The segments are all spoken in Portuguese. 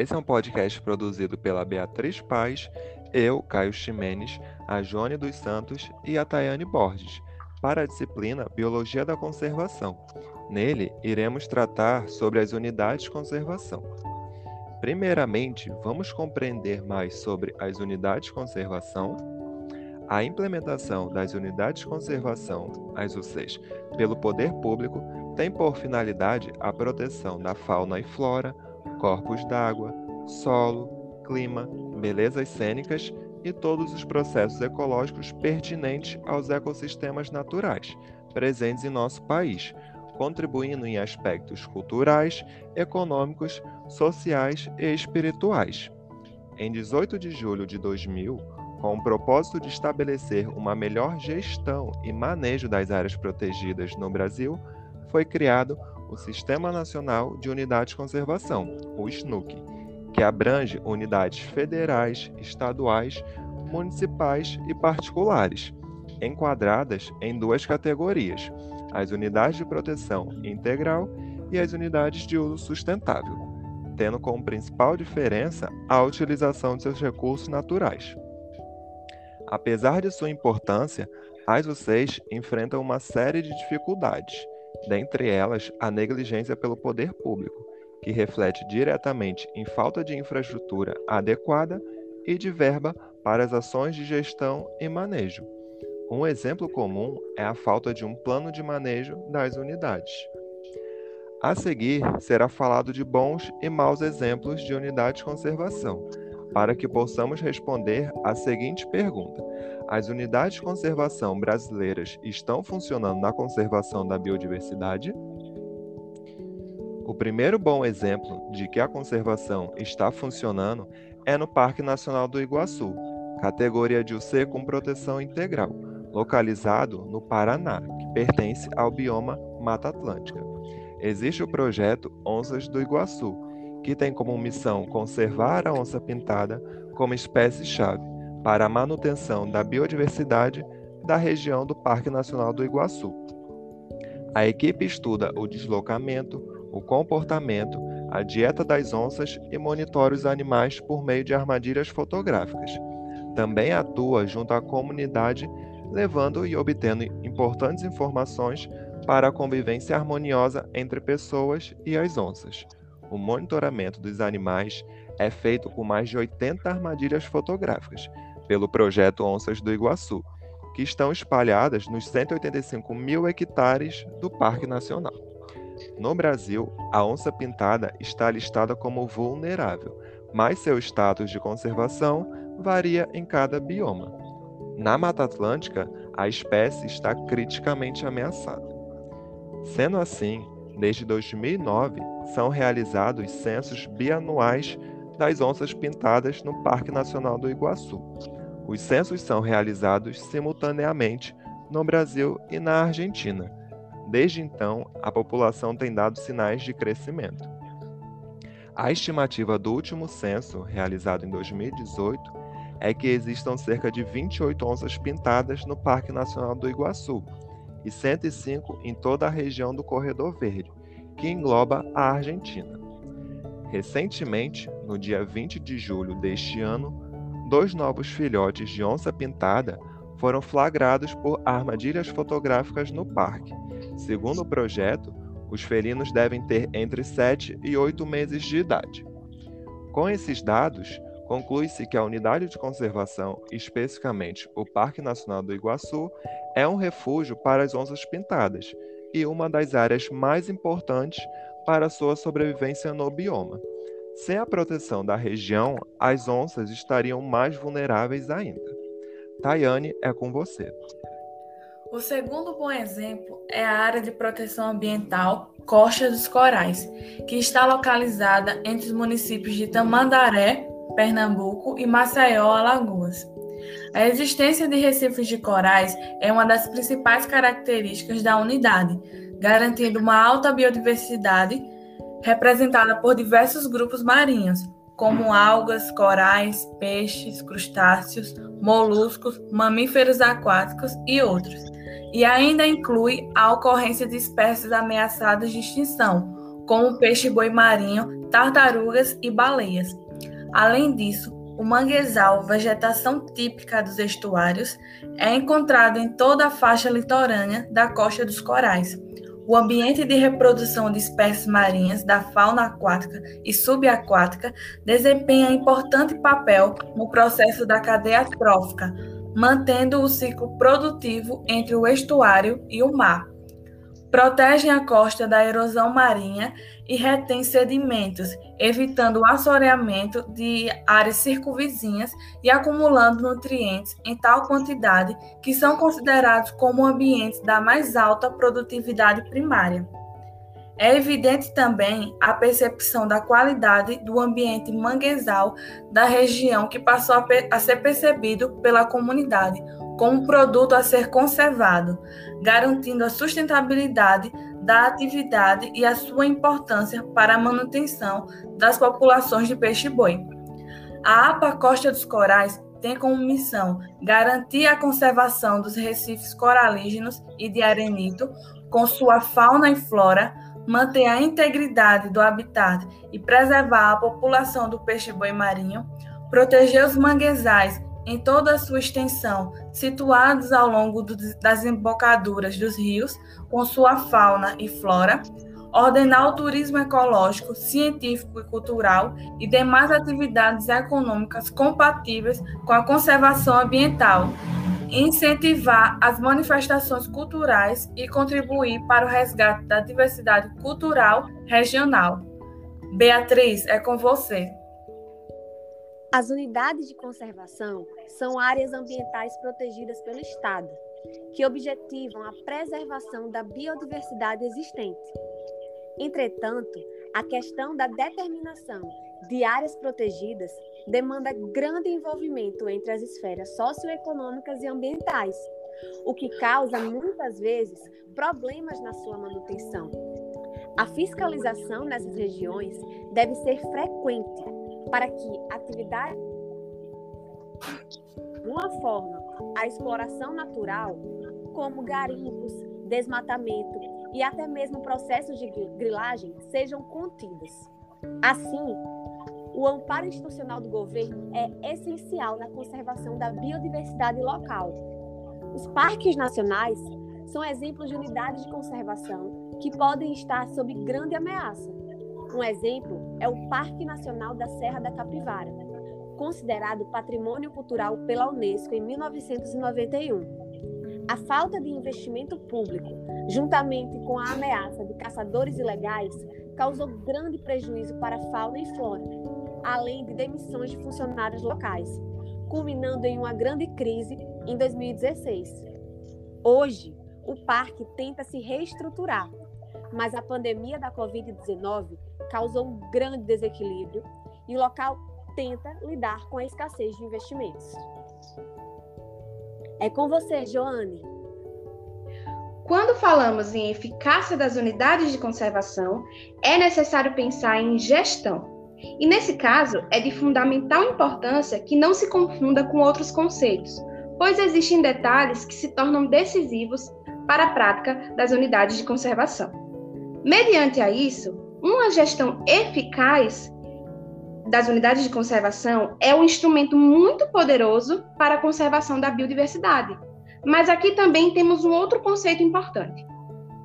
Esse é um podcast produzido pela Beatriz Paz, eu, Caio Ximenes, a Jone dos Santos e a Tayane Borges, para a disciplina Biologia da Conservação. Nele, iremos tratar sobre as unidades de conservação. Primeiramente, vamos compreender mais sobre as unidades de conservação. A implementação das unidades de conservação, as UCs, pelo poder público tem por finalidade a proteção da fauna e flora, corpos d'água, solo, clima, belezas cênicas e todos os processos ecológicos pertinentes aos ecossistemas naturais presentes em nosso país, contribuindo em aspectos culturais, econômicos, sociais e espirituais. Em 18 de julho de 2000, com o propósito de estabelecer uma melhor gestão e manejo das áreas protegidas no Brasil, foi criado o Sistema Nacional de Unidades de Conservação, o SNUC, que abrange unidades federais, estaduais, municipais e particulares, enquadradas em duas categorias as unidades de proteção integral e as unidades de uso sustentável, tendo como principal diferença a utilização de seus recursos naturais. Apesar de sua importância, as UCs enfrentam uma série de dificuldades, dentre elas a negligência pelo poder público, que reflete diretamente em falta de infraestrutura adequada e de verba para as ações de gestão e manejo um exemplo comum é a falta de um plano de manejo das unidades. A seguir, será falado de bons e maus exemplos de unidade de conservação, para que possamos responder a seguinte pergunta: As unidades de conservação brasileiras estão funcionando na conservação da biodiversidade? O primeiro bom exemplo de que a conservação está funcionando é no Parque Nacional do Iguaçu, categoria de UC com proteção integral localizado no Paraná, que pertence ao bioma Mata Atlântica. Existe o projeto Onças do Iguaçu, que tem como missão conservar a onça pintada como espécie-chave para a manutenção da biodiversidade da região do Parque Nacional do Iguaçu. A equipe estuda o deslocamento, o comportamento, a dieta das onças e monitora os animais por meio de armadilhas fotográficas. Também atua junto à comunidade levando e obtendo importantes informações para a convivência harmoniosa entre pessoas e as onças. O monitoramento dos animais é feito com mais de 80 armadilhas fotográficas pelo projeto Onças do Iguaçu, que estão espalhadas nos 185 mil hectares do Parque Nacional. No Brasil, a onça pintada está listada como vulnerável, mas seu status de conservação varia em cada bioma. Na Mata Atlântica, a espécie está criticamente ameaçada. Sendo assim, desde 2009 são realizados censos bianuais das onças pintadas no Parque Nacional do Iguaçu. Os censos são realizados simultaneamente no Brasil e na Argentina. Desde então, a população tem dado sinais de crescimento. A estimativa do último censo, realizado em 2018, é que existam cerca de 28 onças pintadas no Parque Nacional do Iguaçu e 105 em toda a região do Corredor Verde, que engloba a Argentina. Recentemente, no dia 20 de julho deste ano, dois novos filhotes de onça pintada foram flagrados por armadilhas fotográficas no parque. Segundo o projeto, os felinos devem ter entre 7 e 8 meses de idade. Com esses dados, conclui-se que a unidade de conservação, especificamente o Parque Nacional do Iguaçu, é um refúgio para as onças pintadas e uma das áreas mais importantes para sua sobrevivência no bioma. Sem a proteção da região, as onças estariam mais vulneráveis ainda. Tayane, é com você. O segundo bom exemplo é a área de proteção ambiental Costa dos Corais, que está localizada entre os municípios de Tamandaré, Pernambuco e Maceió, Alagoas. A existência de recifes de corais é uma das principais características da unidade, garantindo uma alta biodiversidade representada por diversos grupos marinhos, como algas, corais, peixes, crustáceos, moluscos, mamíferos aquáticos e outros. E ainda inclui a ocorrência de espécies ameaçadas de extinção, como o peixe-boi marinho tartarugas e baleias. Além disso, o manguezal, vegetação típica dos estuários, é encontrado em toda a faixa litorânea da costa dos corais. O ambiente de reprodução de espécies marinhas da fauna aquática e subaquática desempenha importante papel no processo da cadeia trófica, mantendo o ciclo produtivo entre o estuário e o mar protegem a costa da erosão marinha e retém sedimentos, evitando o assoreamento de áreas circunvizinhas e acumulando nutrientes em tal quantidade que são considerados como ambientes da mais alta produtividade primária. É evidente também a percepção da qualidade do ambiente manguezal da região que passou a, ser percebido pela comunidade como produto a ser conservado, garantindo a sustentabilidade da atividade e a sua importância para a manutenção das populações de peixe-boi. A APA Costa dos Corais tem como missão garantir a conservação dos recifes coralígenos e de arenito com sua fauna e flora, manter a integridade do habitat e preservar a população do peixe-boi marinho, proteger os manguezais em toda a sua extensão, situados ao longo do, das embocaduras dos rios, com sua fauna e flora, ordenar o turismo ecológico, científico e cultural e demais atividades econômicas compatíveis com a conservação ambiental, incentivar as manifestações culturais e contribuir para o resgate da diversidade cultural regional. Beatriz, é com você. As unidades de conservação são áreas ambientais protegidas pelo Estado, que objetivam a preservação da biodiversidade existente. Entretanto, a questão da determinação de áreas protegidas demanda grande envolvimento entre as esferas socioeconômicas e ambientais, o que causa muitas vezes problemas na sua manutenção. A fiscalização nessas regiões deve ser frequente para que atividade de uma forma a exploração natural, como garimpos, desmatamento e até mesmo processos de grilagem sejam contidas. Assim, o amparo institucional do governo é essencial na conservação da biodiversidade local. Os parques nacionais são exemplos de unidades de conservação que podem estar sob grande ameaça, um exemplo é o Parque Nacional da Serra da Capivara, considerado patrimônio cultural pela Unesco em 1991. A falta de investimento público, juntamente com a ameaça de caçadores ilegais, causou grande prejuízo para a fauna e flora, além de demissões de funcionários locais, culminando em uma grande crise em 2016. Hoje, o parque tenta se reestruturar, mas a pandemia da Covid-19 causou um grande desequilíbrio e o local tenta lidar com a escassez de investimentos. É com você, Joane. Quando falamos em eficácia das unidades de conservação, é necessário pensar em gestão. E nesse caso, é de fundamental importância que não se confunda com outros conceitos, pois existem detalhes que se tornam decisivos para a prática das unidades de conservação. Mediante a isso, uma gestão eficaz das unidades de conservação é um instrumento muito poderoso para a conservação da biodiversidade. Mas aqui também temos um outro conceito importante,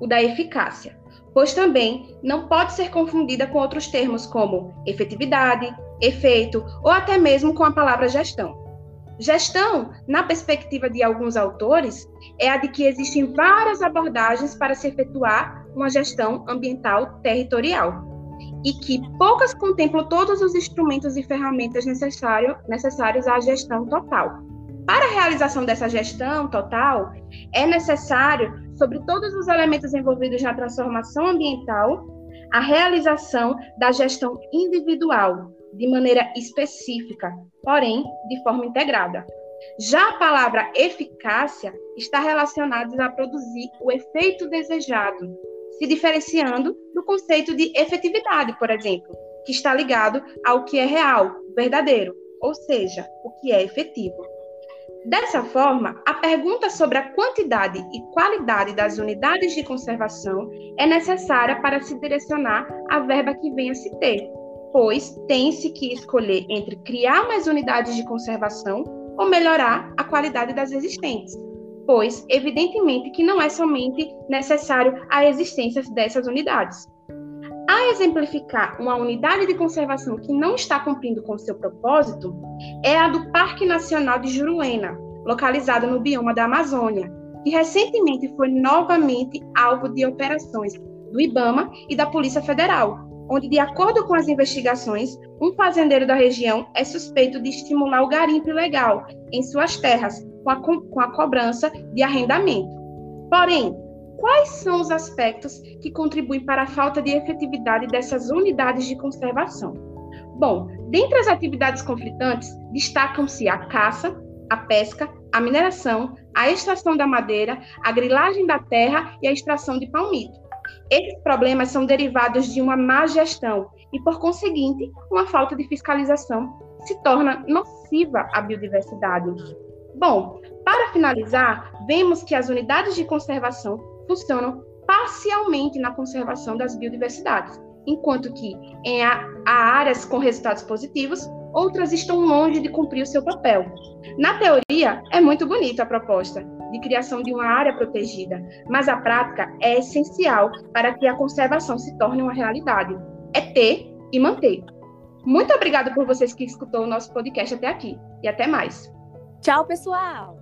o da eficácia, pois também não pode ser confundida com outros termos como efetividade, efeito ou até mesmo com a palavra gestão. Gestão, na perspectiva de alguns autores, é a de que existem várias abordagens para se efetuar uma gestão ambiental territorial e que poucas contemplam todos os instrumentos e ferramentas necessário, necessários à gestão total. Para a realização dessa gestão total, é necessário, sobre todos os elementos envolvidos na transformação ambiental, a realização da gestão individual, de maneira específica, porém de forma integrada. Já a palavra eficácia está relacionada a produzir o efeito desejado, se diferenciando do conceito de efetividade, por exemplo, que está ligado ao que é real, verdadeiro, ou seja, o que é efetivo. Dessa forma, a pergunta sobre a quantidade e qualidade das unidades de conservação é necessária para se direcionar a verba que venha se ter. pois tem-se que escolher entre criar mais unidades de conservação ou melhorar a qualidade das existentes, pois, evidentemente, que não é somente necessário a existência dessas unidades. A exemplificar uma unidade de conservação que não está cumprindo com seu propósito é a do Parque Nacional de Juruena, localizado no bioma da Amazônia, que recentemente foi novamente alvo de operações do IBAMA e da Polícia Federal, onde, de acordo com as investigações, um fazendeiro da região é suspeito de estimular o garimpo ilegal em suas terras com a, com a cobrança de arrendamento. Porém, quais são os aspectos que contribuem para a falta de efetividade dessas unidades de conservação? Bom, dentre as atividades conflitantes, destacam-se a caça, a pesca, a mineração, a extração da madeira, a grilagem da terra e a extração de palmito. Esses problemas são derivados de uma má gestão e, por conseguinte, uma falta de fiscalização se torna nociva à biodiversidade. Bom, para finalizar, vemos que as unidades de conservação funcionam parcialmente na conservação das biodiversidades, enquanto que em há áreas com resultados positivos, outras estão longe de cumprir o seu papel. Na teoria, é muito bonita a proposta de criação de uma área protegida, mas a prática é essencial para que a conservação se torne uma realidade. É ter e manter. Muito obrigada por vocês que escutou o nosso podcast até aqui e até mais. Tchau, pessoal!